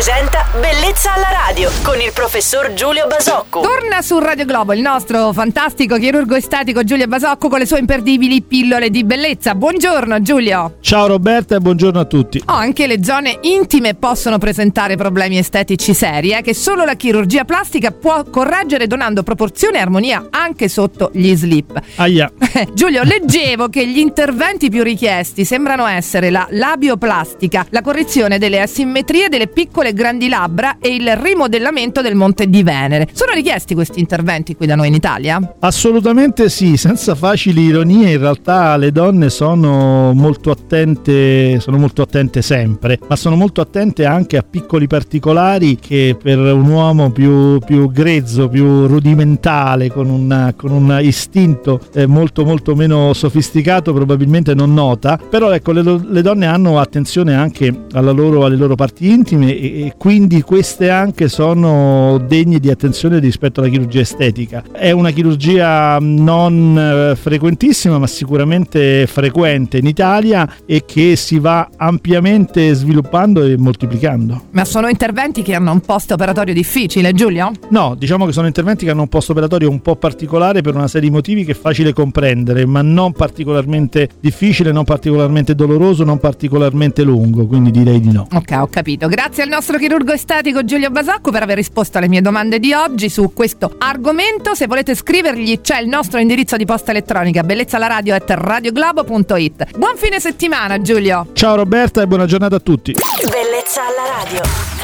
presenta Bellezza alla radio con il professor Giulio Basocco. Torna su Radio Globo il nostro fantastico chirurgo estetico Giulio Basocco con le sue imperdibili pillole di bellezza. Buongiorno Giulio. Ciao Roberta e buongiorno a tutti. Oh, anche le zone intime possono presentare problemi estetici seri eh, che solo la chirurgia plastica può correggere donando proporzione e armonia anche sotto gli slip. Aia. Giulio, leggevo che gli interventi più richiesti sembrano essere la labioplastica, la correzione delle asimmetrie delle piccole e grandi labbra e il rimodellamento del Monte di Venere. Sono richiesti questi interventi qui da noi in Italia? Assolutamente sì, senza facili ironie, in realtà le donne sono molto attente, sono molto attente sempre, ma sono molto attente anche a piccoli particolari che per un uomo più, più grezzo, più rudimentale, con, una, con un istinto eh, molto molto meno sofisticato probabilmente non nota, però ecco le, le donne hanno attenzione anche loro, alle loro parti intime e, e quindi queste anche sono degne di attenzione rispetto alla chirurgia estetica. È una chirurgia non eh, frequentissima ma sicuramente frequente in Italia e che si va ampiamente sviluppando e moltiplicando. Ma sono interventi che hanno un post operatorio difficile, Giulio? No, diciamo che sono interventi che hanno un post operatorio un po' particolare per una serie di motivi che è facile comprendere, ma non particolarmente difficile, non particolarmente doloroso, non particolarmente lungo, quindi direi di no. Ok, ho capito. Grazie al nostro chirurgo estetico Giulio Basacco per aver risposto alle mie domande di oggi su questo argomento. Se volete scrivergli c'è il nostro indirizzo di posta elettronica bellezzalaradio.radioglobo.it. Buon fine settimana Giulio! Ciao Roberta e buona giornata a tutti! Bellezza alla radio.